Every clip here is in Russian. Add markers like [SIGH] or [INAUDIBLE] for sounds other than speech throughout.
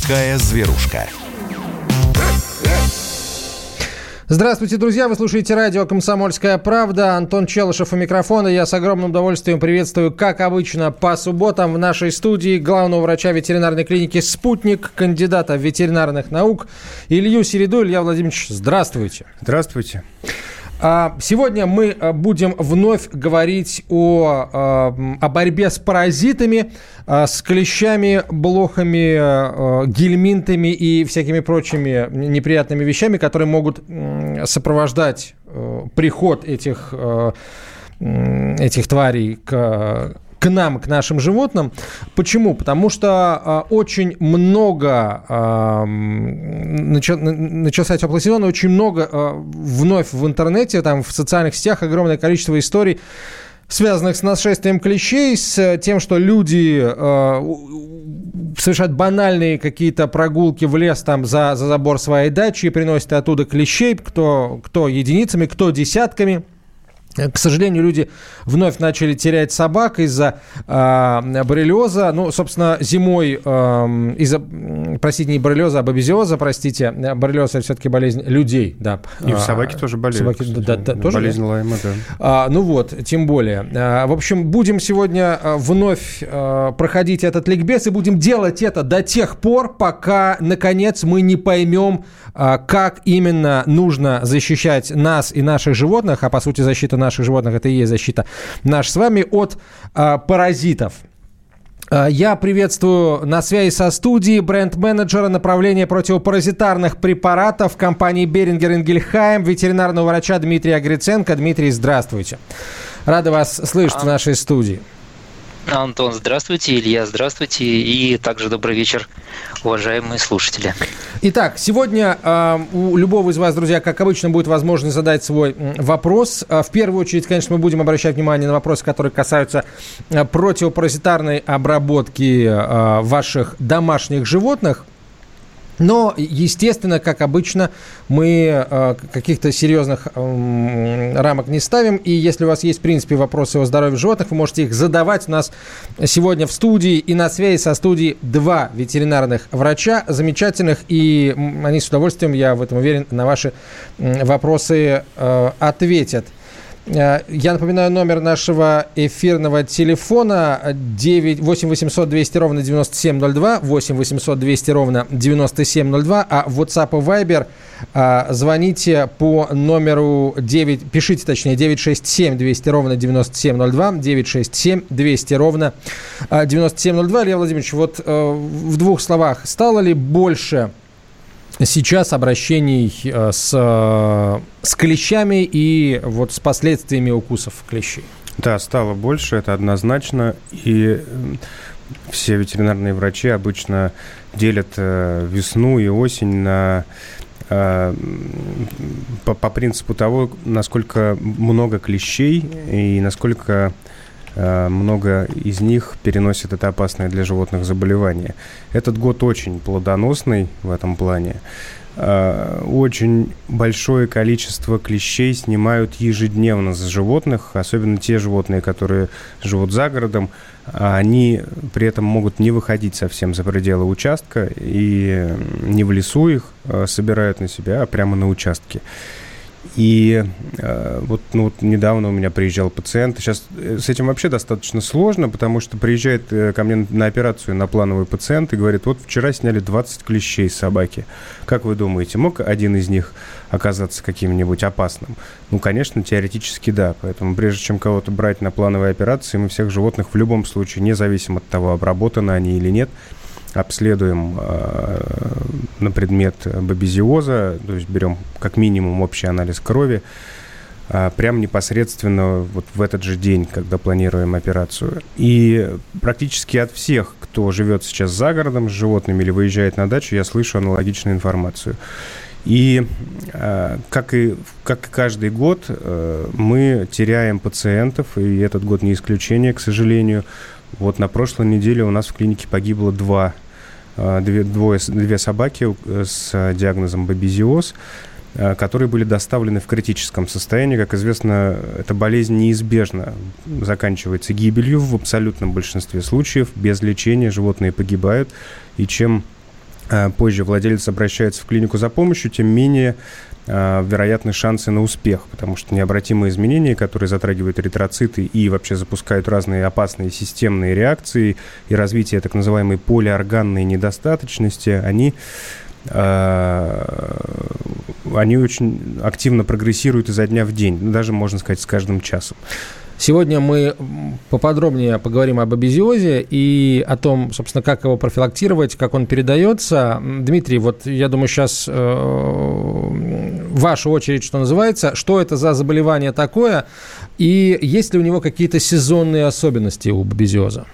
такая зверушка. Здравствуйте, друзья! Вы слушаете радио «Комсомольская правда». Антон Челышев у микрофона. Я с огромным удовольствием приветствую, как обычно, по субботам в нашей студии главного врача ветеринарной клиники «Спутник», кандидата ветеринарных наук Илью Середу. Илья Владимирович, здравствуйте. Здравствуйте. Сегодня мы а, будем вновь говорить о, а, о борьбе с паразитами, с клещами, блохами, гельминтами и всякими прочими неприятными вещами, которые могут сопровождать приход этих, этих тварей к к нам, к нашим животным. Почему? Потому что э, очень много, э, начал, начался теплый сезон, очень много э, вновь в интернете, там в социальных сетях огромное количество историй, связанных с нашествием клещей, с тем, что люди э, совершают банальные какие-то прогулки в лес там за, за забор своей дачи и приносят оттуда клещей, кто, кто единицами, кто десятками – к сожалению, люди вновь начали терять собак из-за э, боррелиоза. Ну, собственно, зимой э, из-за, простите, не боррелиоза, а бабезиоза, простите. Боррелиоз – это все-таки болезнь людей, да. И в собаки тоже болеют. Собаки, да, да, тоже болезнь Лайма, да. А, ну вот, тем более. А, в общем, будем сегодня а, вновь а, проходить этот ликбез и будем делать это до тех пор, пока, наконец, мы не поймем, а, как именно нужно защищать нас и наших животных, а по сути защита наших животных это и есть защита наш с вами от а, паразитов. А, я приветствую на связи со студией бренд-менеджера направления противопаразитарных препаратов компании Берингер Ингельхайм, ветеринарного врача Дмитрия Гриценко. Дмитрий, здравствуйте. Рада вас слышать а... в нашей студии. Антон, здравствуйте. Илья, здравствуйте. И также добрый вечер, уважаемые слушатели. Итак, сегодня э, у любого из вас, друзья, как обычно, будет возможность задать свой вопрос. А, в первую очередь, конечно, мы будем обращать внимание на вопросы, которые касаются противопаразитарной обработки э, ваших домашних животных. Но, естественно, как обычно, мы э, каких-то серьезных э, рамок не ставим. И если у вас есть, в принципе, вопросы о здоровье животных, вы можете их задавать. У нас сегодня в студии и на связи со студией два ветеринарных врача замечательных. И они с удовольствием, я в этом уверен, на ваши вопросы э, ответят. Э, я напоминаю номер нашего эфирного телефона 9, 8 800 200 ровно 9702, 8 800 200 ровно 9702, а WhatsApp и Viber э, звоните по номеру 9, пишите точнее 967 200 ровно 9702, 967 200 ровно 9702. Илья Владимирович, вот э, в двух словах, стало ли больше сейчас обращений э, с, э, с клещами и вот с последствиями укусов клещей? Да, стало больше, это однозначно. И все ветеринарные врачи обычно делят э, весну и осень на по, по принципу того, насколько много клещей и насколько много из них переносят это опасное для животных заболевание. Этот год очень плодоносный в этом плане. Э, очень большое количество клещей снимают ежедневно с животных, особенно те животные, которые живут за городом. Они при этом могут не выходить совсем за пределы участка и не в лесу их э, собирают на себя, а прямо на участке. И э, вот, ну, вот недавно у меня приезжал пациент. Сейчас э, с этим вообще достаточно сложно, потому что приезжает э, ко мне на операцию на плановый пациент и говорит, вот вчера сняли 20 клещей с собаки. Как вы думаете, мог один из них оказаться каким-нибудь опасным? Ну, конечно, теоретически да. Поэтому прежде чем кого-то брать на плановые операции, мы всех животных в любом случае, независимо от того, обработаны они или нет, обследуем э, на предмет бабезиоза, то есть берем как минимум общий анализ крови, э, прям непосредственно вот в этот же день, когда планируем операцию. И практически от всех, кто живет сейчас за городом с животными или выезжает на дачу, я слышу аналогичную информацию. И э, как и как и каждый год э, мы теряем пациентов, и этот год не исключение, к сожалению. Вот на прошлой неделе у нас в клинике погибло два, а, две, двое, две собаки э, с диагнозом бабезиоз, а, которые были доставлены в критическом состоянии. Как известно, эта болезнь неизбежно заканчивается гибелью в абсолютном большинстве случаев. Без лечения животные погибают. И чем позже владелец обращается в клинику за помощью, тем менее вероятны шансы на успех, потому что необратимые изменения, которые затрагивают эритроциты и вообще запускают разные опасные системные реакции и развитие так называемой полиорганной недостаточности, они они очень активно прогрессируют изо дня в день, даже, можно сказать, с каждым часом. Сегодня мы поподробнее поговорим об абизиозе и о том, собственно, как его профилактировать, как он передается. Дмитрий, вот я думаю, сейчас э, ваша очередь, что называется. Что это за заболевание такое? И есть ли у него какие-то сезонные особенности у абизиоза?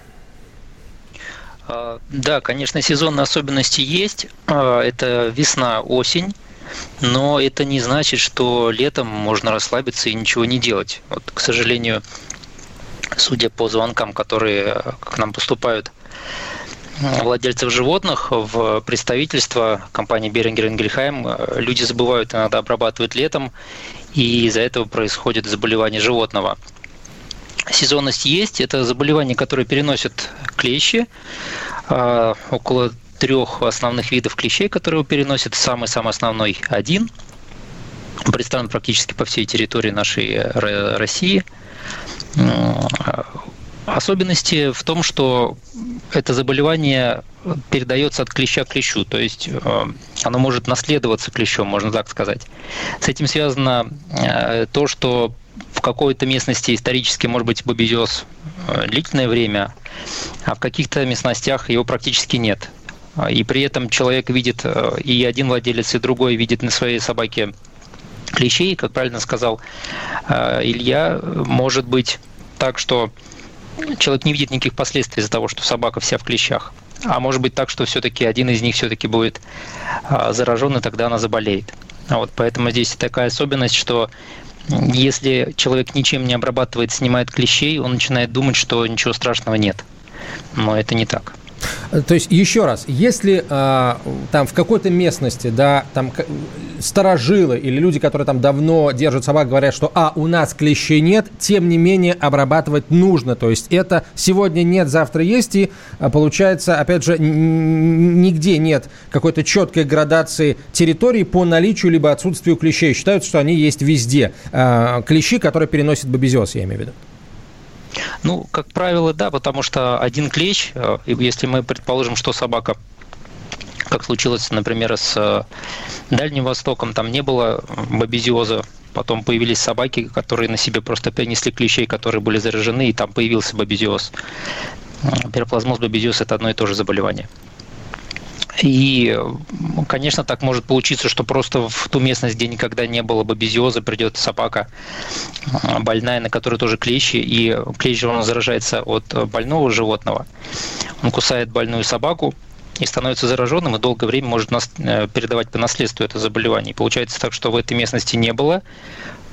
А, да, конечно, сезонные особенности есть. А, это весна, осень но это не значит, что летом можно расслабиться и ничего не делать. Вот, к сожалению, судя по звонкам, которые к нам поступают владельцев животных в представительство компании Берингер Ингельхайм, люди забывают иногда обрабатывать летом, и из-за этого происходит заболевание животного. Сезонность есть, это заболевание, которое переносят клещи, а, около трех основных видов клещей, которые его переносят. Самый-самый основной – один. Представлен практически по всей территории нашей э, России. Особенности в том, что это заболевание передается от клеща к клещу, то есть э, оно может наследоваться клещом, можно так сказать. С этим связано э, то, что в какой-то местности исторически может быть бобезиоз длительное время, а в каких-то местностях его практически нет. А, и при этом человек видит, э, и один владелец, и другой видит на своей собаке клещей, как правильно сказал э, Илья, может быть так, что человек не видит никаких последствий из-за того, что собака вся в клещах. А может быть так, что все-таки один из них все-таки будет э, заражен, и тогда она заболеет. Вот, поэтому здесь такая особенность, что если человек ничем не обрабатывает, снимает клещей, он начинает думать, что ничего страшного нет. Но это не так. То есть, еще раз, если э, там в какой-то местности, да, там старожилы или люди, которые там давно держат собак, говорят, что, а, у нас клещей нет, тем не менее обрабатывать нужно. То есть, это сегодня нет, завтра есть, и а, получается, опять же, нигде нет какой-то четкой градации территории по наличию либо отсутствию клещей. Считаются, что они есть везде. Э, клещи, которые переносят бобезиоз, я имею в виду. Ну, как правило, да, потому что один клещ, э, если мы предположим, что собака как случилось, например, с э, Дальним Востоком, там не было бобезиоза, потом появились собаки, которые на себе просто перенесли клещей, которые были заражены, и там появился бобезиоз. Э, пироплазмоз бобезиоз – это одно и то же заболевание. И, конечно, так может получиться, что просто в ту местность, где никогда не было бобезиоза, придет собака а, больная, на которой тоже клещи, и клещ он заражается от больного животного. Он кусает больную собаку, и становится зараженным, и долгое время может нас, э, передавать по наследству это заболевание. И получается так, что в этой местности не было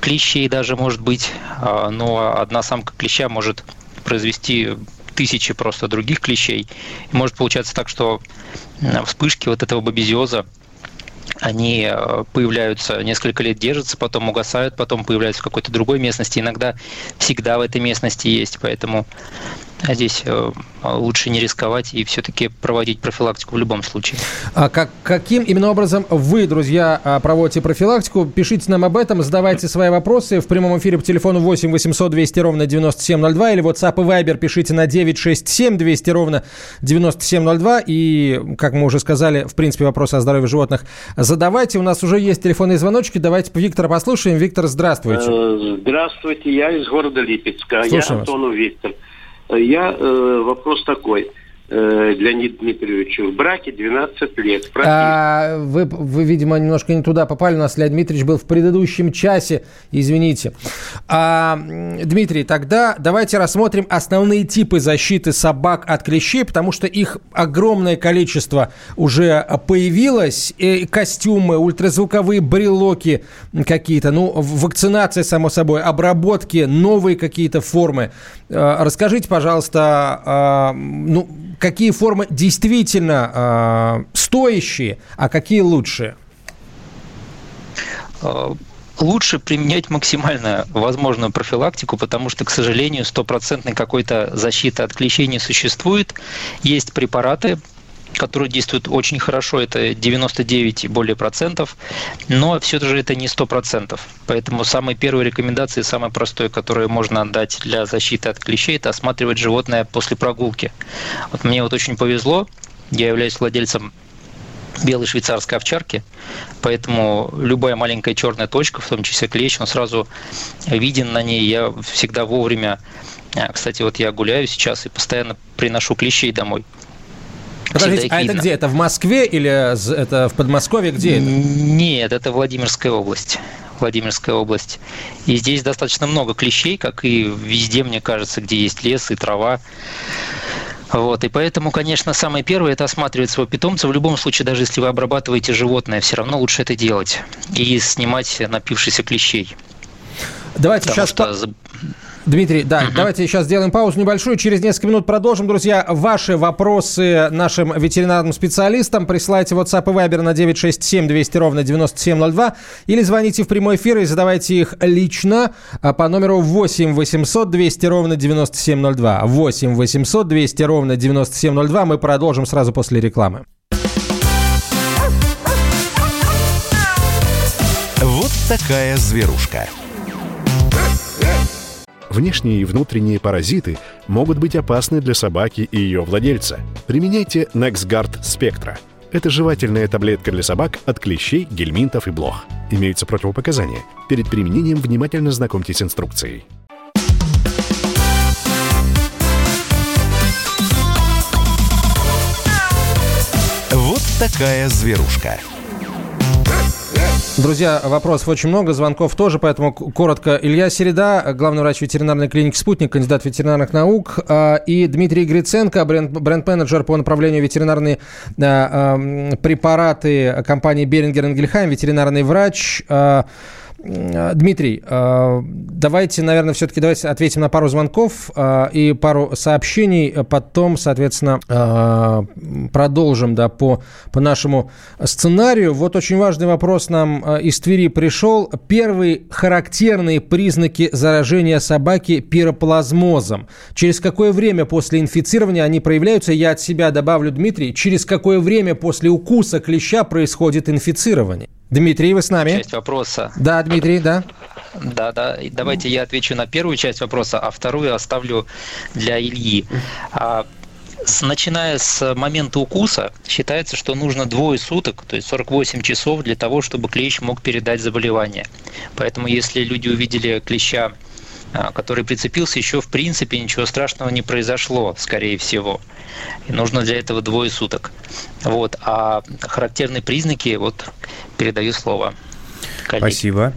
клещей даже, может быть, а, но одна самка клеща может произвести тысячи просто других клещей. И может получаться так, что вспышки вот этого бобезиоза они э, появляются, несколько лет держатся, потом угасают, потом появляются в какой-то другой местности. Иногда всегда в этой местности есть, поэтому здесь э, лучше не рисковать и все-таки проводить профилактику в любом случае. А как, каким именно образом вы, друзья, а, проводите профилактику? Пишите нам об этом, задавайте свои вопросы в прямом эфире по телефону 8 800 200 ровно 9702 или WhatsApp и Viber пишите на 967 200 ровно 9702. И, как мы уже сказали, в принципе, вопросы о здоровье животных задавайте. У нас уже есть телефонные звоночки. Давайте Виктора послушаем. Виктор, здравствуйте. Э, здравствуйте, я из города Липецка. Слушаем я Антону Виктор. Я, э, вопрос такой Леонид Дмитриевич, в браке 12 лет. А, вы, вы, видимо, немножко не туда попали. У нас Леонид Дмитриевич был в предыдущем часе. Извините. А, Дмитрий, тогда давайте рассмотрим основные типы защиты собак от клещей, потому что их огромное количество уже появилось. И костюмы, ультразвуковые брелоки какие-то, ну, вакцинация, само собой, обработки, новые какие-то формы. А, расскажите, пожалуйста, а, ну, какие формы действительно э, стоящие, а какие лучшие? А, лучше применять максимально возможную профилактику, потому что, к сожалению, стопроцентной какой-то защиты от клещей не существует. Есть препараты, которые действуют очень хорошо, это 99 и более процентов, но все же это не 100 процентов. Поэтому самая первая рекомендация, самая простая, которую можно отдать для защиты от клещей, это осматривать животное после прогулки. Вот мне вот очень повезло, я являюсь владельцем белой швейцарской овчарки, поэтому любая маленькая черная точка, в том числе клещ, он сразу виден на ней. Я всегда вовремя, а, кстати, вот я гуляю сейчас и постоянно приношу клещей домой. Подождите, а это где? Это в Москве или это в Подмосковье? Где это? Нет, это Владимирская область. Владимирская область. И здесь достаточно много клещей, как и везде, мне кажется, где есть лес и трава. Вот, и поэтому, конечно, самое первое – это осматривать своего питомца. В любом случае, даже если вы обрабатываете животное, все равно лучше это делать и снимать напившихся клещей. Давайте Потому сейчас... Что... Дмитрий, да, угу. давайте сейчас сделаем паузу небольшую. Через несколько минут продолжим. Друзья, ваши вопросы нашим ветеринарным специалистам присылайте WhatsApp и Viber на 967 200 ровно 9702 или звоните в прямой эфир и задавайте их лично а, по номеру 8 800 200 ровно 9702. 8 800 200 ровно 9702. Мы продолжим сразу после рекламы. Вот такая зверушка. Внешние и внутренние паразиты могут быть опасны для собаки и ее владельца. Применяйте NexGard Spectra. Это жевательная таблетка для собак от клещей, гельминтов и блох. Имеются противопоказания. Перед применением внимательно знакомьтесь с инструкцией. Вот такая зверушка. Друзья, вопросов очень много, звонков тоже, поэтому коротко. Илья Середа, главный врач ветеринарной клиники «Спутник», кандидат ветеринарных наук, а, и Дмитрий Гриценко, бренд-менеджер по направлению ветеринарные а, препараты компании «Берингер Энгельхайм», ветеринарный врач. А, Дмитрий, э, давайте, наверное, все-таки давайте ответим на пару звонков э, и пару сообщений, потом, соответственно, э, продолжим да, по, по нашему сценарию. Вот очень важный вопрос нам из Твери пришел. Первые характерные признаки заражения собаки пироплазмозом. Через какое время после инфицирования они проявляются? Я от себя добавлю, Дмитрий, через какое время после укуса клеща происходит инфицирование? Дмитрий, вы с нами? Часть вопроса. Да, Дмитрий, да. Да, да. Давайте я отвечу на первую часть вопроса, а вторую оставлю для Ильи. А, начиная с момента укуса, считается, что нужно двое суток, то есть 48 часов для того, чтобы клещ мог передать заболевание. Поэтому если люди увидели клеща который прицепился, еще в принципе ничего страшного не произошло, скорее всего. И нужно для этого двое суток. Вот. А характерные признаки, вот передаю слово. Коллеге. Спасибо.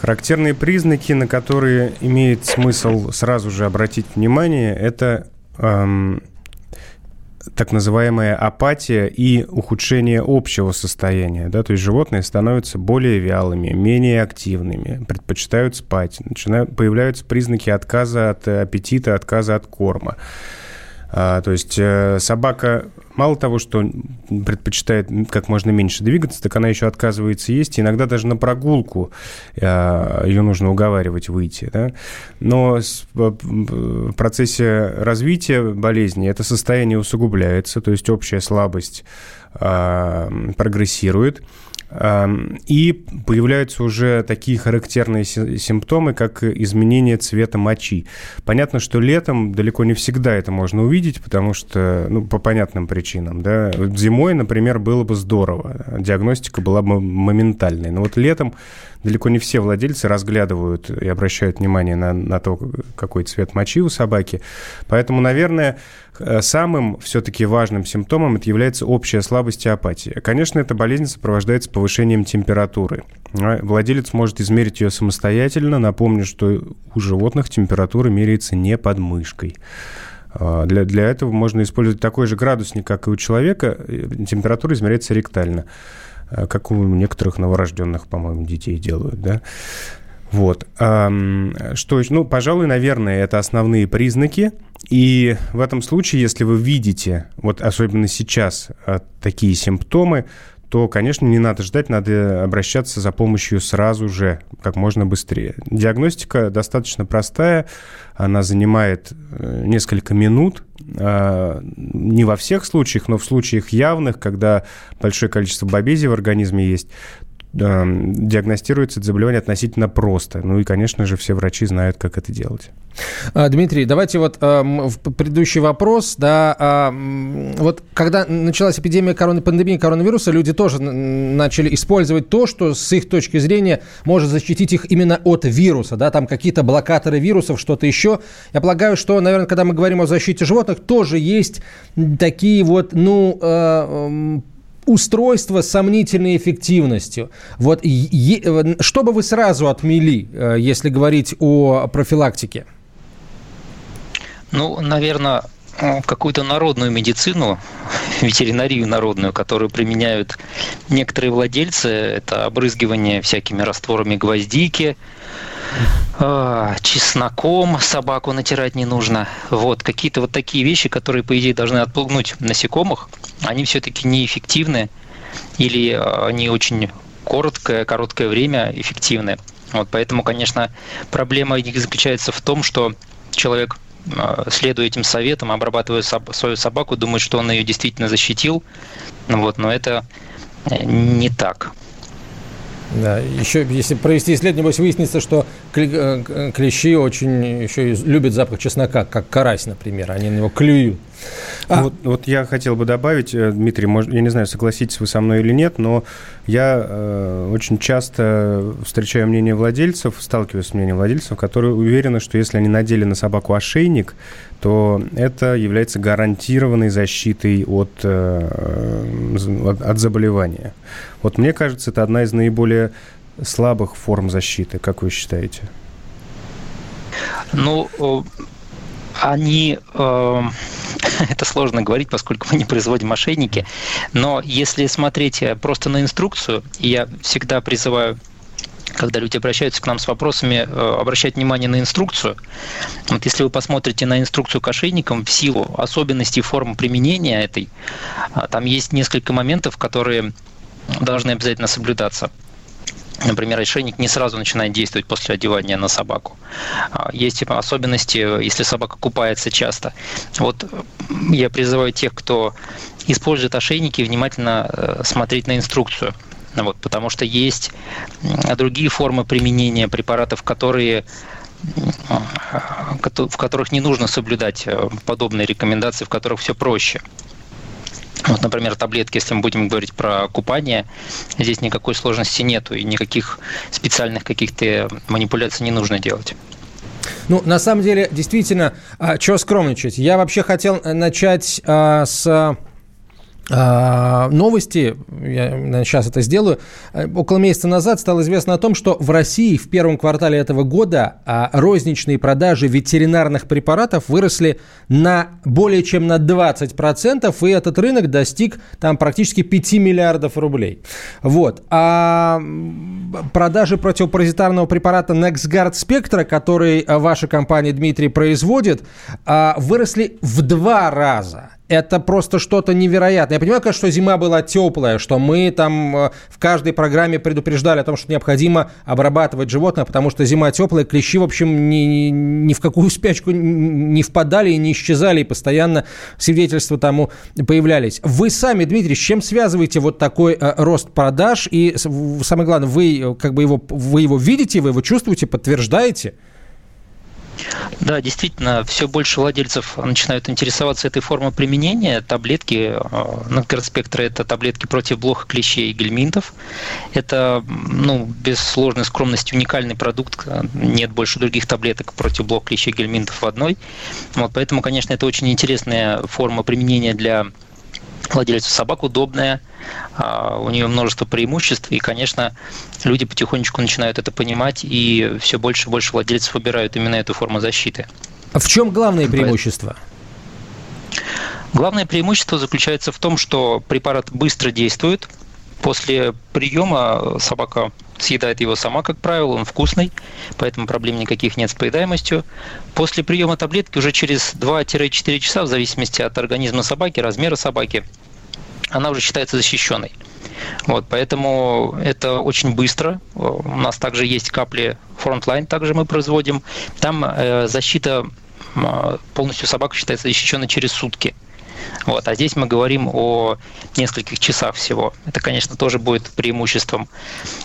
Характерные признаки, на которые имеет смысл сразу же обратить внимание, это эм, так называемая апатия и ухудшение общего состояния. Да? То есть животные становятся более вялыми, менее активными, предпочитают спать, начинают, появляются признаки отказа от аппетита, отказа от корма. А, то есть э, собака мало того, что предпочитает как можно меньше двигаться, так она еще отказывается есть. иногда даже на прогулку э, ее нужно уговаривать выйти. Да? Но в процессе развития болезни это состояние усугубляется, то есть общая слабость а, прогрессирует. И появляются уже такие характерные симптомы, как изменение цвета мочи. Понятно, что летом далеко не всегда это можно увидеть, потому что, ну, по понятным причинам, да. Зимой, например, было бы здорово, диагностика была бы моментальной. Но вот летом далеко не все владельцы разглядывают и обращают внимание на, на то, какой цвет мочи у собаки. Поэтому, наверное, самым все-таки важным симптомом это является общая слабость и апатия. Конечно, эта болезнь сопровождается повышением температуры. А, владелец может измерить ее самостоятельно. Напомню, что у животных температура меряется не под мышкой. А, для, для этого можно использовать такой же градусник, как и у человека. Температура измеряется ректально, а, как у некоторых новорожденных, по-моему, детей делают. Да? Вот. Что Ну, пожалуй, наверное, это основные признаки. И в этом случае, если вы видите, вот особенно сейчас, а, такие симптомы, то, конечно, не надо ждать, надо обращаться за помощью сразу же, как можно быстрее. Диагностика достаточно простая, она занимает э, несколько минут, а, не во всех случаях, но в случаях явных, когда большое количество бобези в организме есть, диагностируется это заболевание относительно просто. Ну и, конечно же, все врачи знают, как это делать. А, Дмитрий, давайте вот э, предыдущий вопрос, да, вот когда началась эпидемия короны, пандемии коронавируса, люди тоже начали использовать то, что с их точки зрения может защитить их именно от вируса, да, там какие-то блокаторы вирусов, что-то еще. Я полагаю, что, наверное, когда мы говорим о защите животных, тоже есть такие вот, ну, э, устройство с сомнительной эффективностью. Вот что бы вы сразу отмели, э, если говорить о профилактике? Ну, наверное, какую-то народную медицину, [LAUGHS] ветеринарию народную, которую применяют некоторые владельцы, это обрызгивание всякими растворами гвоздики, чесноком собаку натирать не нужно. Вот какие-то вот такие вещи, которые, по идее, должны отпугнуть насекомых, они все-таки неэффективны или а, они очень короткое, короткое время эффективны. Вот поэтому, конечно, проблема заключается в том, что человек а, следуя этим советам, обрабатывая свою собаку, думает, что он ее действительно защитил. Вот, но это э, не так. Да, еще если провести исследование, выяснится, что э, клещи очень еще любят запах чеснока, как карась, например. Они на него клюют. А... Вот, вот я хотел бы добавить, э, Дмитрий, может, я не знаю, согласитесь вы со мной или нет, но я э, очень часто встречаю мнение владельцев, сталкиваюсь с мнением владельцев, которые уверены, что если они надели на собаку ошейник, то это является гарантированной защитой от, э, от, от заболевания. Вот мне кажется, это одна из наиболее слабых форм защиты. Как вы считаете? Ну, они... Э, [LAUGHS] это сложно говорить, поскольку мы не производим мошенники. Но если смотреть э, просто на инструкцию, я всегда призываю когда люди обращаются к нам с вопросами, э, обращать внимание на инструкцию. Вот если вы посмотрите на инструкцию к ошейникам, в силу особенностей формы применения этой, а, там есть несколько моментов, которые должны обязательно соблюдаться. Например, ошейник не сразу начинает действовать после одевания на собаку. А, есть типа, особенности, если собака купается часто. Вот я призываю тех, кто использует ошейники, внимательно э, смотреть на инструкцию. Вот, потому что есть другие формы применения препаратов, которые в которых не нужно соблюдать э, подобные рекомендации, в которых все проще. Вот, например, таблетки, если мы будем говорить про купание, здесь никакой сложности нету и никаких специальных каких-то манипуляций не нужно делать. Ну, на самом деле, действительно, а, что скромничать. Я вообще хотел начать а, с новости, я сейчас это сделаю. Около месяца назад стало известно о том, что в России в первом квартале этого года а, розничные продажи ветеринарных препаратов выросли на более чем на 20%, и этот рынок достиг там практически 5 миллиардов рублей. Вот. А продажи противопаразитарного препарата NexGard Spectra, который ваша компания, Дмитрий, производит, а, выросли в два раза это просто что-то невероятное. Я понимаю, конечно, что зима была теплая, что мы там э, в каждой программе предупреждали о том, что необходимо обрабатывать животных, потому что зима теплая, клещи, в общем, ни, ни в какую [LAUGHS] спячку не впадали и не исчезали, и постоянно свидетельства тому появлялись. Вы сами, Дмитрий, с чем связываете вот такой э, рост продаж? И самое главное, вы э, как бы его, вы его видите, вы его чувствуете, подтверждаете? Да, действительно, все больше владельцев начинают интересоваться этой формой применения. Таблетки на спектра это таблетки против блох, клещей и гельминтов. Это, ну, без сложной скромности, уникальный продукт. Нет больше других таблеток против блох, клещей и гельминтов в одной. Вот, поэтому, конечно, это очень интересная форма применения для владельцу собак удобная, а, у нее множество преимуществ, и, конечно, люди потихонечку начинают это понимать, и все больше и больше владельцев выбирают именно эту форму защиты. А в чем главное преимущество? Главное преимущество заключается в том, что препарат быстро действует. После приема собака съедает его сама, как правило, он вкусный, поэтому проблем никаких нет с поедаемостью. После приема таблетки уже через 2-4 часа, в зависимости от организма собаки, размера собаки, она уже считается защищенной. Вот, поэтому это очень быстро. У нас также есть капли Frontline, также мы производим. Там э, защита полностью собака считается защищенной через сутки. Вот. А здесь мы говорим о нескольких часах всего. Это, конечно, тоже будет преимуществом.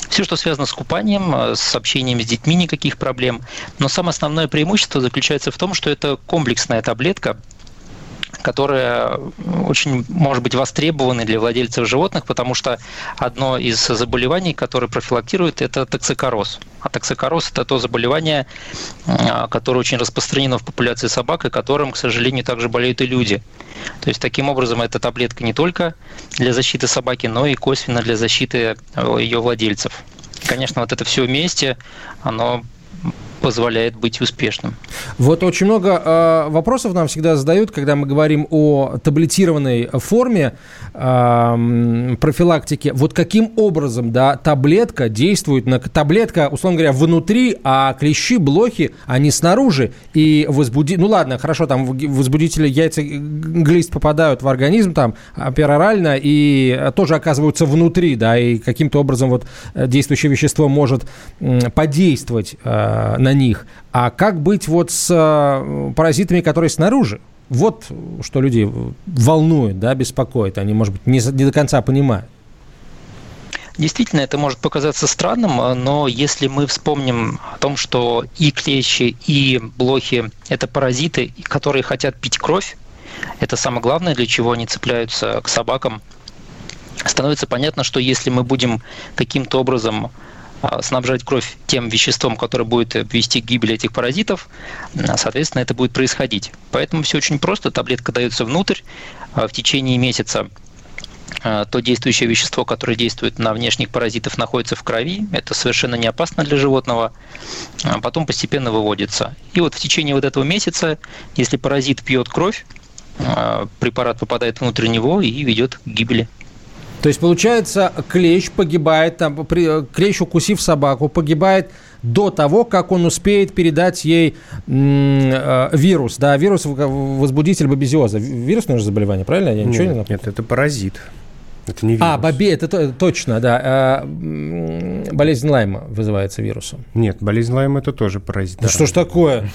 Все, что связано с купанием, э, с общением с детьми, никаких проблем. Но самое основное преимущество заключается в том, что это комплексная таблетка, которая очень может быть востребованы для владельцев животных, потому что одно из заболеваний, которое профилактирует, это токсикороз. А токсикороз – это то заболевание, а, которое очень распространено в популяции собак, и которым, к сожалению, также болеют и люди. То есть, таким образом, эта таблетка не только для защиты собаки, но и косвенно для защиты э, ее владельцев. Конечно, вот это все вместе, оно позволяет быть успешным. Вот очень много э, вопросов нам всегда задают, когда мы говорим о таблетированной форме э, профилактики. Вот каким образом, да, таблетка действует на таблетка, условно говоря, внутри, а клещи, блохи, они снаружи и возбуди, ну ладно, хорошо, там возбудители яйца глист попадают в организм там перорально и тоже оказываются внутри, да, и каким-то образом вот э, действующее вещество может подействовать э, на на них. А как быть вот с э, паразитами, которые снаружи? Вот что людей волнует, да, беспокоит. Они, может быть, не, не до конца понимают. Действительно, это может показаться странным, но если мы вспомним о том, что и клещи, и блохи – это паразиты, которые хотят пить кровь, это самое главное, для чего они цепляются к собакам, становится понятно, что если мы будем каким-то образом снабжать кровь тем веществом, которое будет вести к гибели этих паразитов, а, соответственно, это будет происходить. Поэтому все очень просто. Таблетка дается внутрь а, в течение месяца. То действующее вещество, которое действует на внешних паразитов, находится в крови. Это совершенно не опасно для животного. Потом постепенно выводится. И вот в течение вот этого месяца, если паразит пьет кровь, препарат попадает внутрь него и ведет к гибели то есть, получается, клещ погибает, там, при, клещ, укусив собаку, погибает до того, как он успеет передать ей э, вирус. Да, вирус возбудитель бабезиоза. Вирусное же заболевание, правильно? Я ничего нет, не Нет, это паразит. Это не а, вирус. А, бабе, это точно, да. А, болезнь Лайма вызывается вирусом. Нет, болезнь Лайма это тоже паразит. Да что ж такое?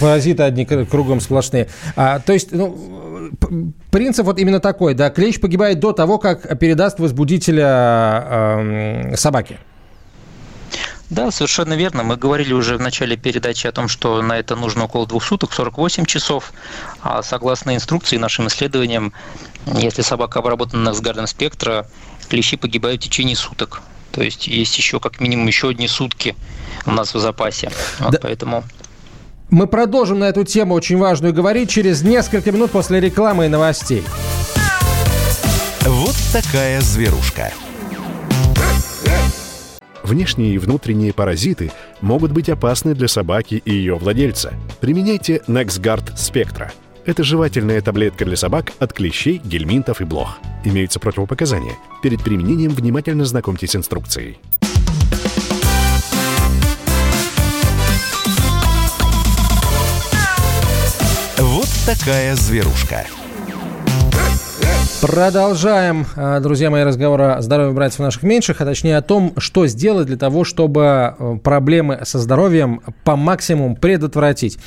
Паразиты одни кругом сплошные. А, то есть, ну, принцип вот именно такой, да, клещ погибает до того, как передаст возбудителя э, собаке. Да, совершенно верно. Мы говорили уже в начале передачи о том, что на это нужно около двух суток, 48 часов. А согласно инструкции нашим исследованиям, если собака обработана на взглядом спектра, клещи погибают в течение суток. То есть есть еще как минимум еще одни сутки у нас в запасе. Вот да. Поэтому мы продолжим на эту тему очень важную говорить через несколько минут после рекламы и новостей. Вот такая зверушка. Внешние и внутренние паразиты могут быть опасны для собаки и ее владельца. Применяйте NexGard Spectra. Это жевательная таблетка для собак от клещей, гельминтов и блох. Имеются противопоказания. Перед применением внимательно знакомьтесь с инструкцией. Такая зверушка. Продолжаем, а, друзья мои, разговор о здоровье братьев наших меньших, а точнее о том, что сделать для того, чтобы э, проблемы со здоровьем по максимуму предотвратить.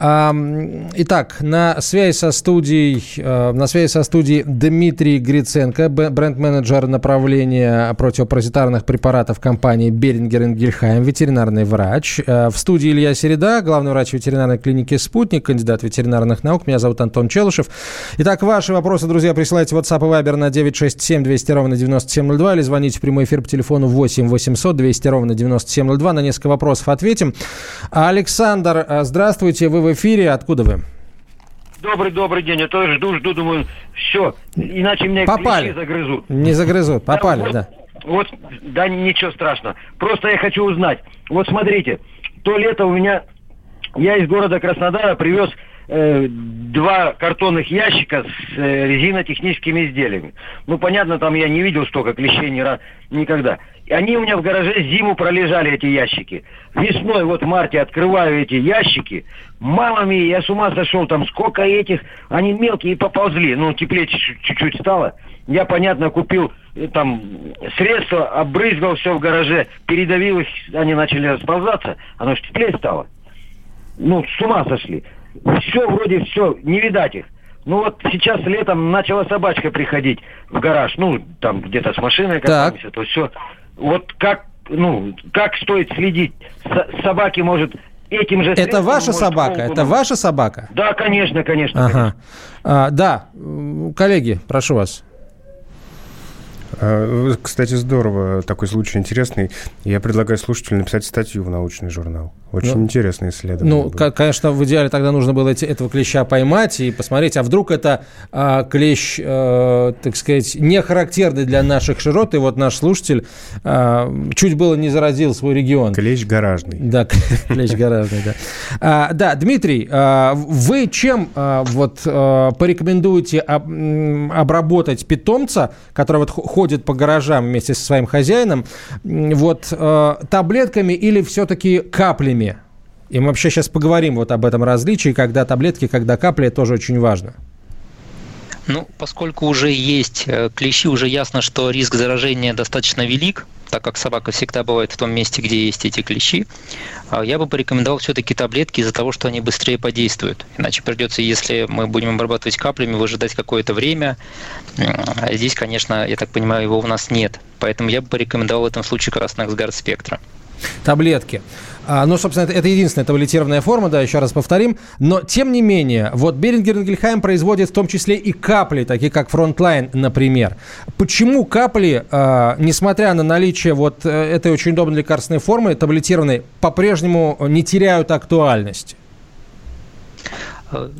Итак, на связи со студией, э, на связи со студией Дмитрий Гриценко, бренд-менеджер направления противопаразитарных препаратов компании Берингер Гильхайм, ветеринарный врач. Э, в студии Илья Середа, главный врач ветеринарной клиники «Спутник», кандидат ветеринарных наук. Меня зовут Антон Челышев. Итак, ваши вопросы, друзья, присылайте в WhatsApp и Viber на 967 200 ровно 9702 или звоните в прямой эфир по телефону 8 800 200 ровно 9702. На несколько вопросов ответим. Александр, э, здравствуйте, вы в эфире. Откуда вы? Добрый, добрый день. Я тоже жду, жду, думаю, все, иначе меня попали. загрызут. Не загрызут, попали, да. да. Вот, да, ничего страшного. Просто я хочу узнать. Вот смотрите, то лето у меня, я из города Краснодара привез э, два картонных ящика с э, резинотехническими изделиями. Ну, понятно, там я не видел столько клещей ни раз, никогда. И они у меня в гараже зиму пролежали, эти ящики. Весной, вот в марте, открываю эти ящики. Мама я с ума сошел, там сколько этих, они мелкие и поползли. Ну, теплее чуть-чуть стало. Я, понятно, купил э, там средства, обрызгал все в гараже, передавил их, они начали расползаться, оно же теплее стало. Ну, с ума сошли. Все, вроде все, не видать их. Ну вот сейчас летом начала собачка приходить в гараж, ну, там где-то с машиной катаемся, то все. Вот как, ну, как стоит следить? С собаки может этим же Это ваша собака? Это ваша собака? Да, конечно, конечно. Ага. Конечно. А, да, коллеги, прошу вас. А, кстати, здорово, такой случай интересный. Я предлагаю слушателю написать статью в научный журнал. Очень ну, интересное исследование. Ну, было. конечно, в идеале тогда нужно было эти, этого клеща поймать и посмотреть, а вдруг это а, клещ, а, так сказать, не характерный для наших широт, и вот наш слушатель а, чуть было не заразил свой регион. Клещ гаражный. Да, [LAUGHS] клещ гаражный, да. А, да, Дмитрий, а, вы чем а, вот а, порекомендуете об, обработать питомца, который вот ходит по гаражам вместе со своим хозяином, вот а, таблетками или все-таки каплями? каплями. И мы вообще сейчас поговорим вот об этом различии, когда таблетки, когда капли, тоже очень важно. Ну, поскольку уже есть э, клещи, уже ясно, что риск заражения достаточно велик, так как собака всегда бывает в том месте, где есть эти клещи, а я бы порекомендовал все-таки таблетки из-за того, что они быстрее подействуют. Иначе придется, если мы будем обрабатывать каплями, выжидать какое-то время. А здесь, конечно, я так понимаю, его у нас нет. Поэтому я бы порекомендовал в этом случае раз Nexgard Spectra таблетки. А, ну, собственно, это, это единственная таблетированная форма, да, еще раз повторим. Но, тем не менее, вот Берингер Ингельхайм производит в том числе и капли, такие как Frontline, например. Почему капли, э, несмотря на наличие вот э, этой очень удобной лекарственной формы, таблетированной, по-прежнему не теряют актуальность?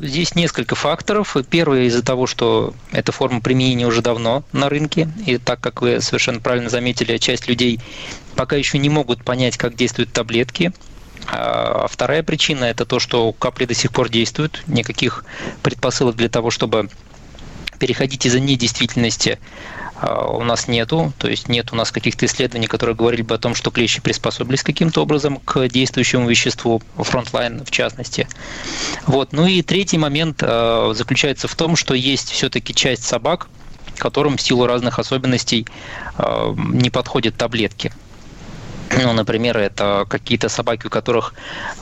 Здесь несколько факторов. Первый из-за того, что эта форма применения уже давно на рынке, и так как вы совершенно правильно заметили, часть людей пока еще не могут понять, как действуют таблетки. А вторая причина – это то, что капли до сих пор действуют, никаких предпосылок для того, чтобы переходить из-за недействительности а, у нас нету, то есть нет у нас каких-то исследований, которые говорили бы о том, что клещи приспособились каким-то образом к действующему веществу, Frontline в частности. Вот. Ну и третий момент э, заключается в том, что есть все-таки часть собак, которым в силу разных особенностей не подходят таблетки. Ну, например, это какие-то собаки, у которых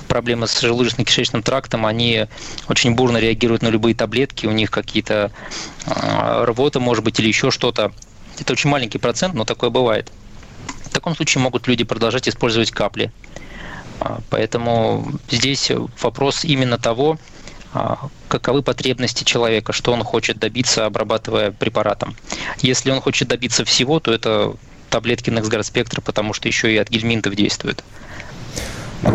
проблемы с желудочно-кишечным трактом, они очень бурно реагируют на любые таблетки, у них какие-то э, рвоты, может быть, или еще что-то. Это очень маленький процент, но такое бывает. В таком случае могут люди продолжать использовать капли. А, поэтому здесь вопрос именно того, а, каковы потребности человека, что он хочет добиться, обрабатывая препаратом. Если он хочет добиться всего, то это таблетки Nexgard Spectra, потому что еще и от гельминтов действует.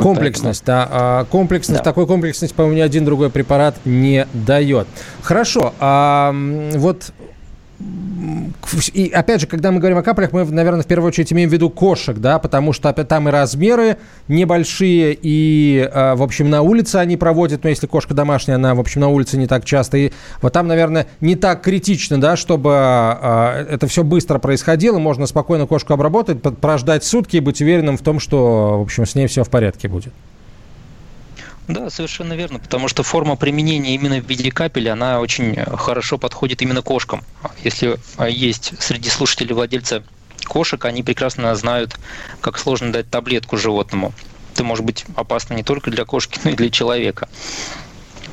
Комплексность, да. А, комплексность, да. такой комплексность, по-моему, ни один другой препарат не дает. Хорошо. А, вот и опять же, когда мы говорим о каплях, мы, наверное, в первую очередь имеем в виду кошек, да, потому что там и размеры небольшие, и, э, в общем, на улице они проводят, но если кошка домашняя, она, в общем, на улице не так часто, и вот там, наверное, не так критично, да, чтобы э, это все быстро происходило, можно спокойно кошку обработать, прождать сутки и быть уверенным в том, что, в общем, с ней все в порядке будет. Да, совершенно верно, потому что форма применения именно в виде капель, она очень хорошо подходит именно кошкам. Если есть среди слушателей владельца кошек, они прекрасно знают, как сложно дать таблетку животному. Это может быть опасно не только для кошки, [LAUGHS] но и для человека.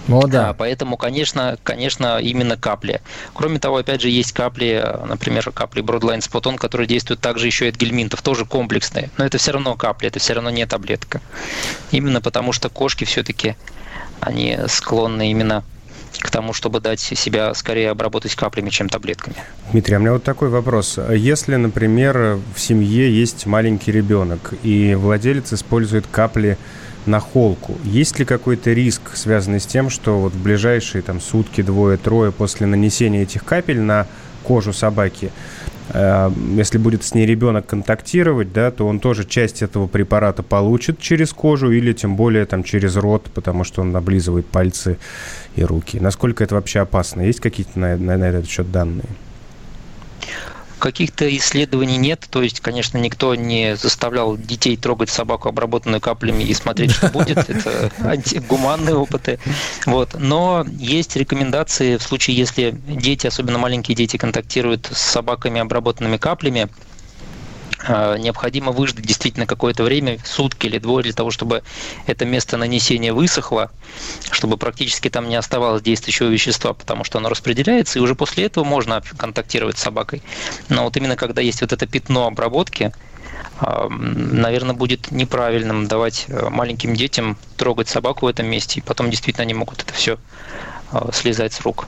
О, да. А, поэтому, конечно, конечно, именно капли. Кроме того, опять же, есть капли, например, капли Broadline Spot которые действуют также еще и от гельминтов, тоже комплексные. Но это все равно капли, это все равно не таблетка. Именно потому что кошки все-таки, они склонны именно к тому, чтобы дать себя скорее обработать каплями, чем таблетками. Дмитрий, а у меня вот такой вопрос. Если, например, в семье есть маленький ребенок, и владелец использует капли на холку. Есть ли какой-то риск, связанный с тем, что вот в ближайшие там, сутки, двое-трое после нанесения этих капель на кожу собаки э, если будет с ней ребенок контактировать, да, то он тоже часть этого препарата получит через кожу или тем более там через рот, потому что он облизывает пальцы и руки. Насколько это вообще опасно? Есть какие-то на, на, на этот счет данные? Каких-то исследований нет, то есть, конечно, никто не заставлял детей трогать собаку, обработанную каплями, и смотреть, что будет. [LAUGHS] Это антигуманные опыты. Вот. Но есть рекомендации в случае, если дети, особенно маленькие дети, контактируют с собаками, обработанными каплями, необходимо выждать действительно какое-то время, сутки или двое, для того, чтобы это место нанесения высохло, чтобы практически там не оставалось действующего вещества, потому что оно распределяется, и уже после этого можно контактировать с собакой. Но вот именно когда есть вот это пятно обработки, наверное, будет неправильным давать э, маленьким детям трогать собаку в этом месте, и потом действительно они могут это все а, слезать с рук.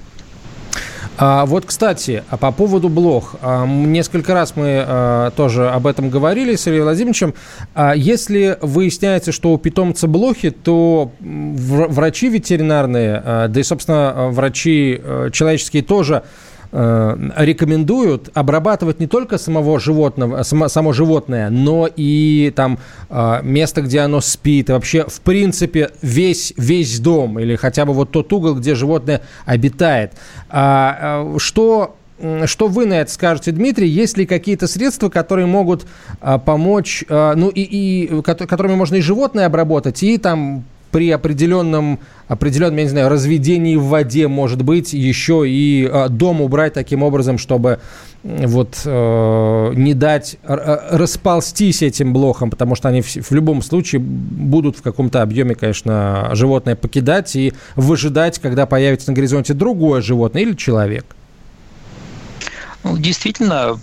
А, вот, кстати, а по поводу блох. А, несколько раз мы а, тоже об этом говорили с Ильей Владимировичем. А, если выясняется, что у питомца блохи, то врачи ветеринарные, а, да и, собственно, врачи а, человеческие тоже Э, рекомендуют обрабатывать не только самого животного, само, само животное, но и там э, место, где оно спит, и вообще, в принципе, весь, весь дом или хотя бы вот тот угол, где животное обитает. А, что что вы на это скажете, Дмитрий? Есть ли какие-то средства, которые могут а, помочь, а, ну и, и которыми можно и животное обработать, и там при определенном, определенном, я не знаю, разведении в воде, может быть, еще и э, дом убрать таким образом, чтобы вот э, не дать расползтись этим блохам, потому что они в, в любом случае будут в каком-то объеме, конечно, животное покидать и выжидать, когда появится на горизонте другое животное или человек. Ну, действительно,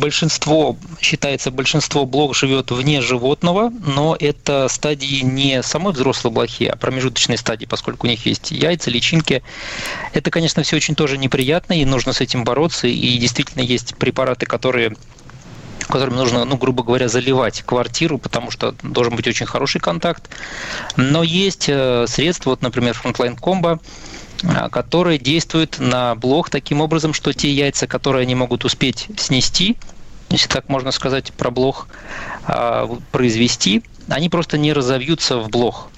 большинство, считается, большинство блох живет вне животного, но это стадии не самой взрослой блохи, а промежуточные стадии, поскольку у них есть яйца, личинки. Это, конечно, все очень тоже неприятно, и нужно с этим бороться. И действительно есть препараты, которые которыми нужно, ну, грубо говоря, заливать квартиру, потому что должен быть очень хороший контакт. Но есть э, средства, вот, например, Frontline Combo, которые действуют на блок таким образом, что те яйца, которые они могут успеть снести, если так можно сказать про блок, а, произвести, они просто не разовьются в блок.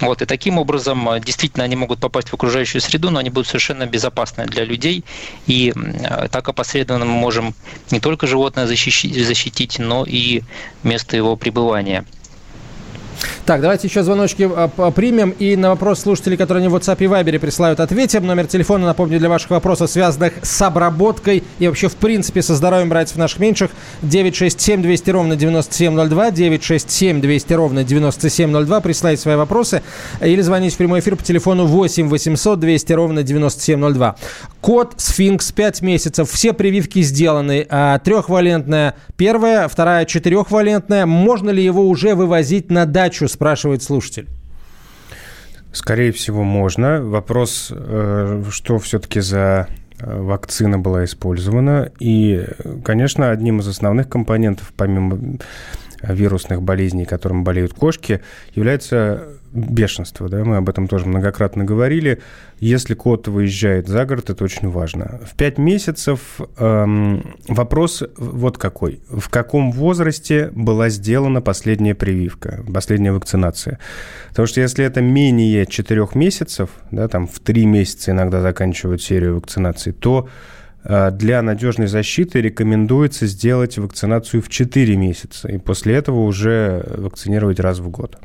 Вот, и таким образом а, действительно они могут попасть в окружающую среду, но они будут совершенно безопасны для людей. И так опосредованно мы можем не только животное защитить, защитить но и место его пребывания. Так, давайте еще звоночки а, примем. И на вопрос слушателей, которые они в WhatsApp и Viber присылают, ответим. Номер телефона, напомню, для ваших вопросов, связанных с обработкой и вообще, в принципе, со здоровьем братьев наших меньших. 967 200 ровно 9702, 967 200 ровно 9702. Присылайте свои вопросы или звоните в прямой эфир по телефону 8 800 200 ровно 9702. Код Сфинкс 5 месяцев. Все прививки сделаны. А, трехвалентная первая, вторая четырехвалентная. Можно ли его уже вывозить на дачу спрашивает слушатель. Скорее всего, можно. Вопрос, э, что все-таки за э, вакцина была использована. И, конечно, одним из основных компонентов, помимо вирусных болезней, которыми болеют кошки, является бешенство. Да? Мы об этом тоже многократно говорили. Если кот выезжает за город, это очень важно. В 5 месяцев эм, вопрос вот какой. В каком возрасте была сделана последняя прививка, последняя вакцинация? Потому что если это менее 4 месяцев, да, там в 3 месяца иногда заканчивают серию вакцинаций, то э, для надежной защиты рекомендуется сделать вакцинацию в 4 месяца, и после этого уже вакцинировать раз в год.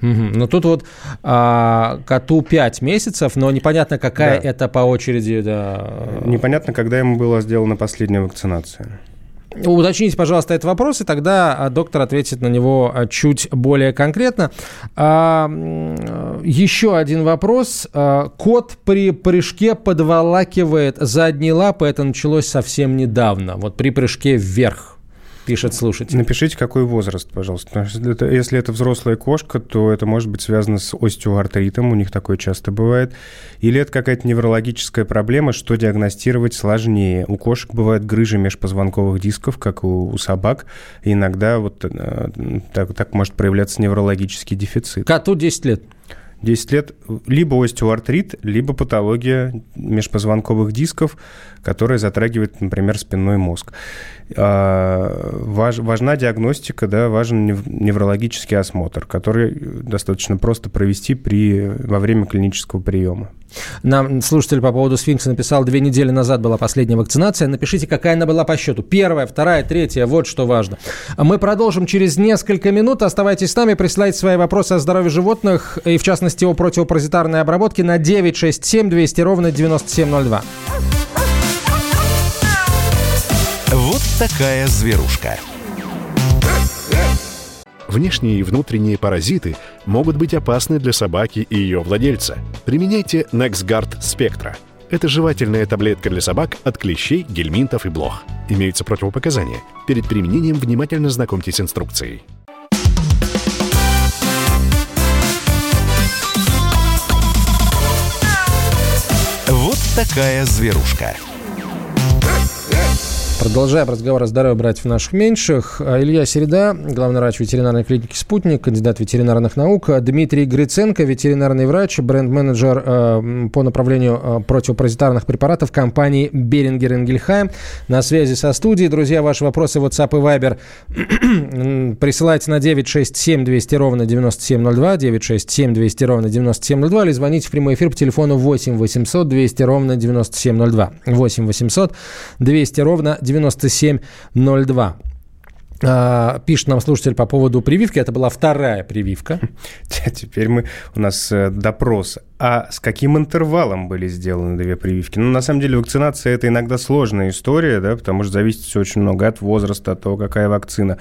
Ну тут вот а, коту 5 месяцев, но непонятно, какая да. это по очереди. Да. Непонятно, когда ему была сделана последняя вакцинация. Уточните, пожалуйста, этот вопрос, и тогда а, доктор ответит на него а, чуть более конкретно. А, еще один вопрос. Кот при прыжке подволакивает задние лапы. Это началось совсем недавно. Вот при прыжке вверх пишет слушатель. Напишите, какой возраст, пожалуйста. Это, если это взрослая кошка, то это может быть связано с остеоартритом, у них такое часто бывает. Или это какая-то неврологическая проблема, что диагностировать сложнее. У кошек бывают грыжи межпозвонковых дисков, как у, у собак. И иногда вот э, так, так может проявляться неврологический дефицит. Коту 10 лет. 10 лет либо остеоартрит, либо патология межпозвонковых дисков, которая затрагивает, например, спинной мозг. А, важ, важна диагностика, да, важен неврологический осмотр, который достаточно просто провести при, во время клинического приема. Нам слушатель по поводу сфинкса написал, две недели назад была последняя вакцинация. Напишите, какая она была по счету. Первая, вторая, третья, вот что важно. Мы продолжим через несколько минут. Оставайтесь с нами, присылайте свои вопросы о здоровье животных и, в частности, о противопаразитарной обработке на 967 200 ровно 9702. Вот такая зверушка. Внешние и внутренние паразиты могут быть опасны для собаки и ее владельца. Применяйте NexGard Spectra. Это жевательная таблетка для собак от клещей, гельминтов и блох. Имеются противопоказания. Перед применением внимательно знакомьтесь с инструкцией. Такая зверушка. Продолжаем разговор о здоровье братьев наших меньших. А, Илья Середа, главный врач ветеринарной клиники «Спутник», кандидат ветеринарных наук. Дмитрий Гриценко, ветеринарный врач, бренд-менеджер э, по направлению э, противопаразитарных препаратов компании «Берингер Энгельхайм». На связи со студией. Друзья, ваши вопросы WhatsApp и Viber присылайте на 967 200 ровно 9702, 967 200 ровно 9702 или звоните в прямой эфир по телефону 8 800 200 ровно 9702. 8 800 200 ровно 9702. А, пишет нам слушатель по поводу прививки. Это была вторая прививка. [LAUGHS] Теперь мы, у нас э, допрос. А с каким интервалом были сделаны две прививки? Ну, на самом деле, вакцинация – это иногда сложная история, да, потому что зависит все очень много от возраста, от того, какая вакцина.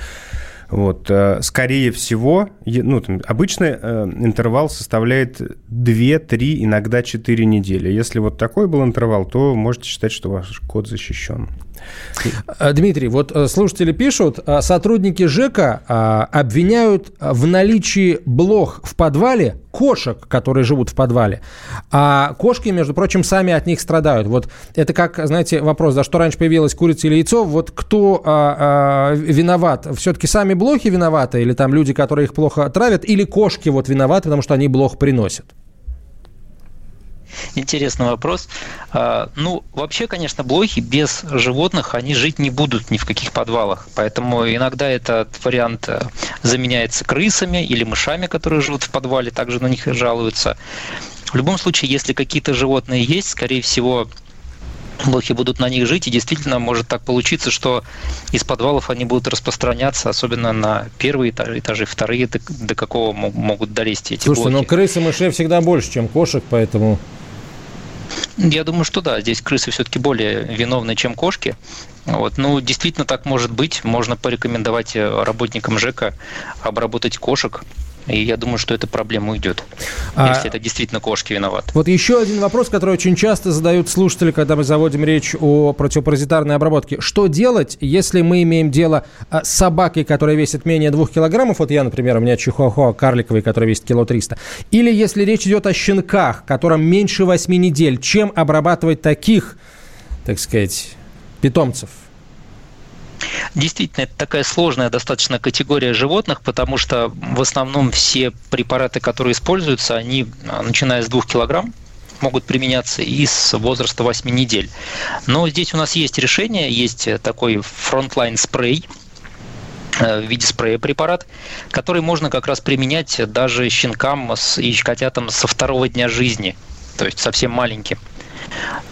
Вот, э, скорее всего, ну, там, обычный э, интервал составляет 2-3, иногда 4 недели. Если вот такой был интервал, то можете считать, что ваш код защищен. Э, Дмитрий, вот э, слушатели пишут, э, сотрудники ЖЭКа обвиняют в наличии блох в подвале кошек, которые живут в подвале. А кошки, между прочим, сами от них страдают. Вот это как, знаете, вопрос, да, что раньше появилась курица или яйцо, вот кто а, а, виноват? Все-таки сами блохи виноваты или там люди, которые их плохо травят, или кошки вот виноваты, потому что они блох приносят? Интересный вопрос. А, ну, вообще, конечно, блохи без животных, они жить не будут ни в каких подвалах. Поэтому иногда этот вариант э, заменяется крысами или мышами, которые живут в подвале, также на них жалуются. В любом случае, если какие-то животные есть, скорее всего, блохи будут на них жить, и действительно может так получиться, что из подвалов они будут распространяться, особенно на первые этажи, этажи вторые, до, до какого могут долезть эти Слушайте, блохи. но крысы мышей всегда больше, чем кошек, поэтому... Я думаю, что да, здесь крысы все-таки более виновны, чем кошки. Вот. Ну, действительно так может быть. Можно порекомендовать э, работникам ЖЭКа обработать кошек и я думаю, что эта проблема уйдет, а... если это действительно кошки виноваты. Вот еще один вопрос, который очень часто задают слушатели, когда мы заводим речь о противопаразитарной обработке. Что делать, если мы имеем дело а, с собакой, которая весит менее двух килограммов? Вот я, например, у меня чихуахуа карликовый, который весит кило триста. Или если речь идет о щенках, которым меньше восьми недель. Чем обрабатывать таких, так сказать, питомцев? Действительно, это такая сложная достаточно категория животных, потому что в основном все препараты, которые используются, они, а, начиная с 2 килограмм, могут применяться и с возраста 8 недель. Но здесь у нас есть решение, есть такой Frontline спрей, э, в виде спрея препарат, который можно как раз применять даже щенкам и котятам со второго дня жизни, то есть совсем маленьким.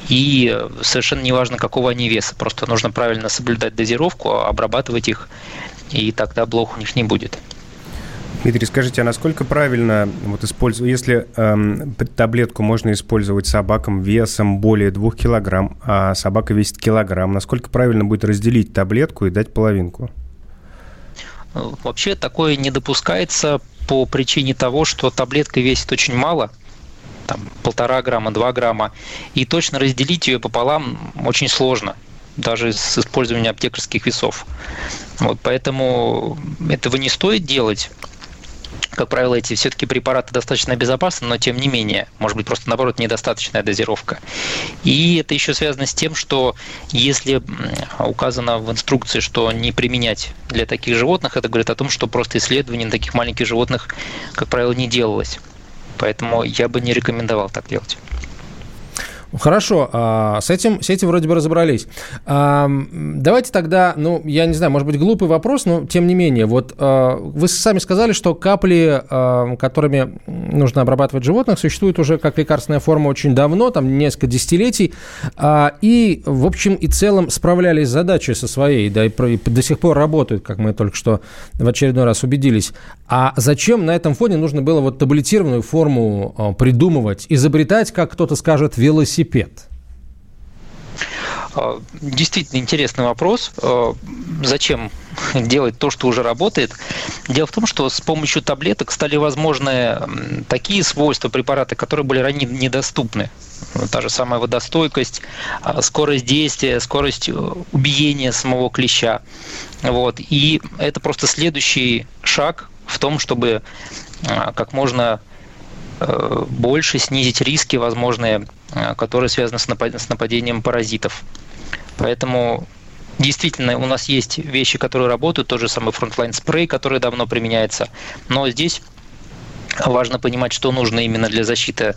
И совершенно неважно, какого они веса, просто нужно правильно соблюдать дозировку, обрабатывать их, и тогда блох у них не будет. Дмитрий, скажите, а насколько правильно вот использовать, если эм, таблетку можно использовать собакам весом более 2 килограмм, а собака весит килограмм, насколько правильно будет разделить таблетку и дать половинку? Вообще такое не допускается по причине того, что таблетка весит очень мало – там, полтора грамма, два грамма, и точно разделить ее пополам очень сложно даже с использованием аптекарских весов. Вот, поэтому этого не стоит делать. Как правило, эти все-таки препараты достаточно безопасны, но тем не менее, может быть, просто наоборот недостаточная дозировка. И это еще связано с тем, что если указано в инструкции, что не применять для таких животных, это говорит о том, что просто исследование на таких маленьких животных, как правило, не делалось. Поэтому я бы не рекомендовал так делать. Хорошо, а, с этим, с этим вроде бы разобрались. А, давайте тогда, ну, я не знаю, может быть, глупый вопрос, но тем не менее, вот а, вы сами сказали, что капли, которыми нужно обрабатывать животных, существуют уже как лекарственная форма очень давно, там несколько десятилетий, и, в общем и целом, справлялись с задачей со своей, да, и до сих пор работают, как мы только что в очередной раз убедились. А зачем на этом фоне нужно было вот таблетированную форму придумывать, изобретать, как кто-то скажет, велосипед? Велосипед? А, действительно интересный вопрос. А, зачем [LAUGHS] делать то, что уже работает? Дело в том, что с помощью таблеток стали возможны такие свойства препарата, которые были ранее недоступны. Та же самая водостойкость, а, скорость действия, скорость э, убиения самого клеща. Вот. И это просто следующий шаг в том, чтобы как можно больше снизить риски возможные Э, которые связаны с нападением паразитов. Поэтому действительно у нас есть вещи, которые работают, тот же самый Frontline спрей, который давно применяется. Но здесь важно понимать, что нужно именно для защиты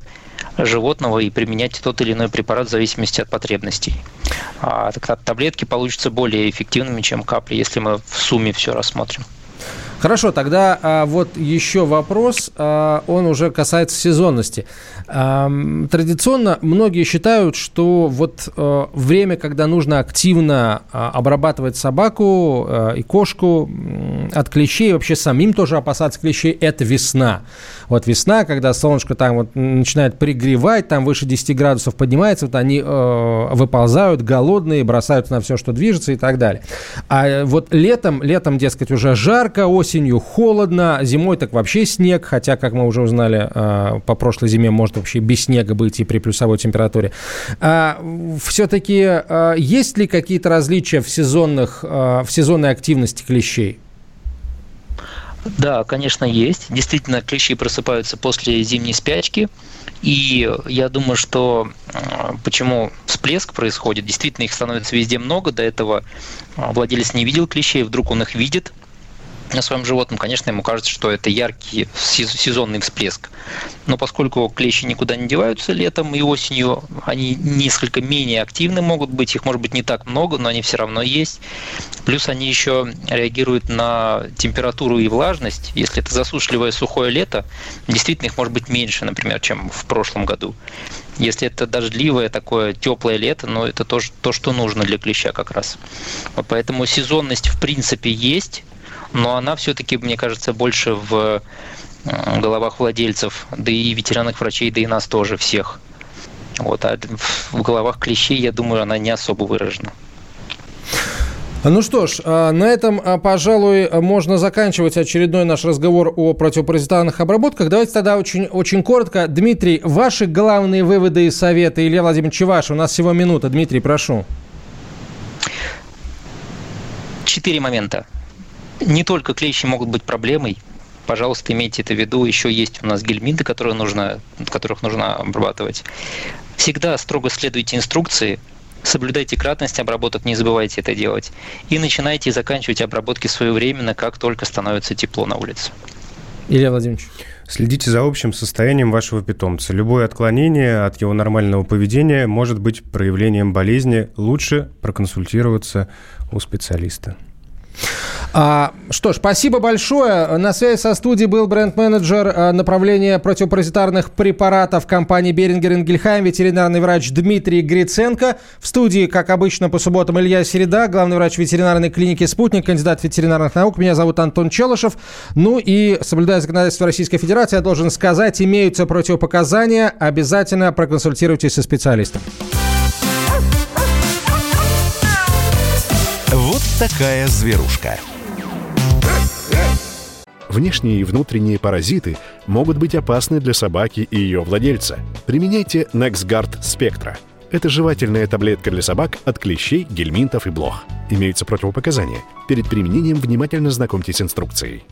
животного и применять тот или иной препарат в зависимости от потребностей. А таблетки получатся более эффективными, чем капли, если мы в сумме все рассмотрим. Хорошо, тогда а, вот еще вопрос, а, он уже касается сезонности. А, традиционно многие считают, что вот а, время, когда нужно активно а, обрабатывать собаку а, и кошку от клещей, вообще самим тоже опасаться клещей, это весна. Вот весна, когда солнышко там вот начинает пригревать, там выше 10 градусов поднимается, вот они э, выползают голодные, бросаются на все, что движется и так далее. А вот летом, летом, дескать, уже жарко, осень осенью холодно, зимой так вообще снег, хотя, как мы уже узнали, а, по прошлой зиме может вообще без снега быть и при плюсовой температуре. А, Все-таки а, есть ли какие-то различия в, сезонных, в сезонной активности клещей? Да, конечно, есть. Действительно, клещи просыпаются после зимней спячки. И я думаю, что почему всплеск происходит, действительно их становится везде много. До этого владелец не видел клещей, вдруг он их видит, на своем животном, конечно, ему кажется, что это яркий сезонный всплеск. Но поскольку клещи никуда не деваются летом и осенью, они несколько менее активны могут быть, их может быть не так много, но они все равно есть. Плюс они еще реагируют на температуру и влажность. Если это засушливое сухое лето, действительно их может быть меньше, например, чем в прошлом году. Если это дождливое такое теплое лето, но это тоже то, что нужно для клеща как раз. Вот поэтому сезонность в принципе есть, но она все-таки, мне кажется, больше в э, головах владельцев, да и ветеринарных врачей, да и нас тоже всех. Вот, а в головах клещей, я думаю, она не особо выражена. Ну что ж, а, на этом, а, пожалуй, можно заканчивать очередной наш разговор о противопаразитарных обработках. Давайте тогда очень, очень коротко. Дмитрий, ваши главные выводы и советы. Илья Владимирович, ваши. У нас всего минута. Дмитрий, прошу. Четыре момента не только клещи могут быть проблемой. Пожалуйста, имейте это в виду. Еще есть у нас гельминты, которые нужно, которых нужно обрабатывать. Всегда строго следуйте инструкции, соблюдайте кратность обработок, не забывайте это делать. И начинайте и заканчивайте обработки своевременно, как только становится тепло на улице. Илья Владимирович. Следите за общим состоянием вашего питомца. Любое отклонение от его нормального поведения может быть проявлением болезни. Лучше проконсультироваться у специалиста. А, что ж, спасибо большое. На связи со студией был бренд-менеджер а, направления противопаразитарных препаратов компании Берингер Ингельхайм, ветеринарный врач Дмитрий Гриценко. В студии, как обычно, по субботам Илья Середа, главный врач ветеринарной клиники «Спутник», кандидат ветеринарных наук. Меня зовут Антон Челышев. Ну и, соблюдая законодательство Российской Федерации, я должен сказать, имеются противопоказания. Обязательно проконсультируйтесь со специалистом. Вот такая зверушка. Внешние и внутренние паразиты могут быть опасны для собаки и ее владельца. Применяйте NexGard Spectra. Это жевательная таблетка для собак от клещей, гельминтов и блох. Имеются противопоказания. Перед применением внимательно знакомьтесь с инструкцией.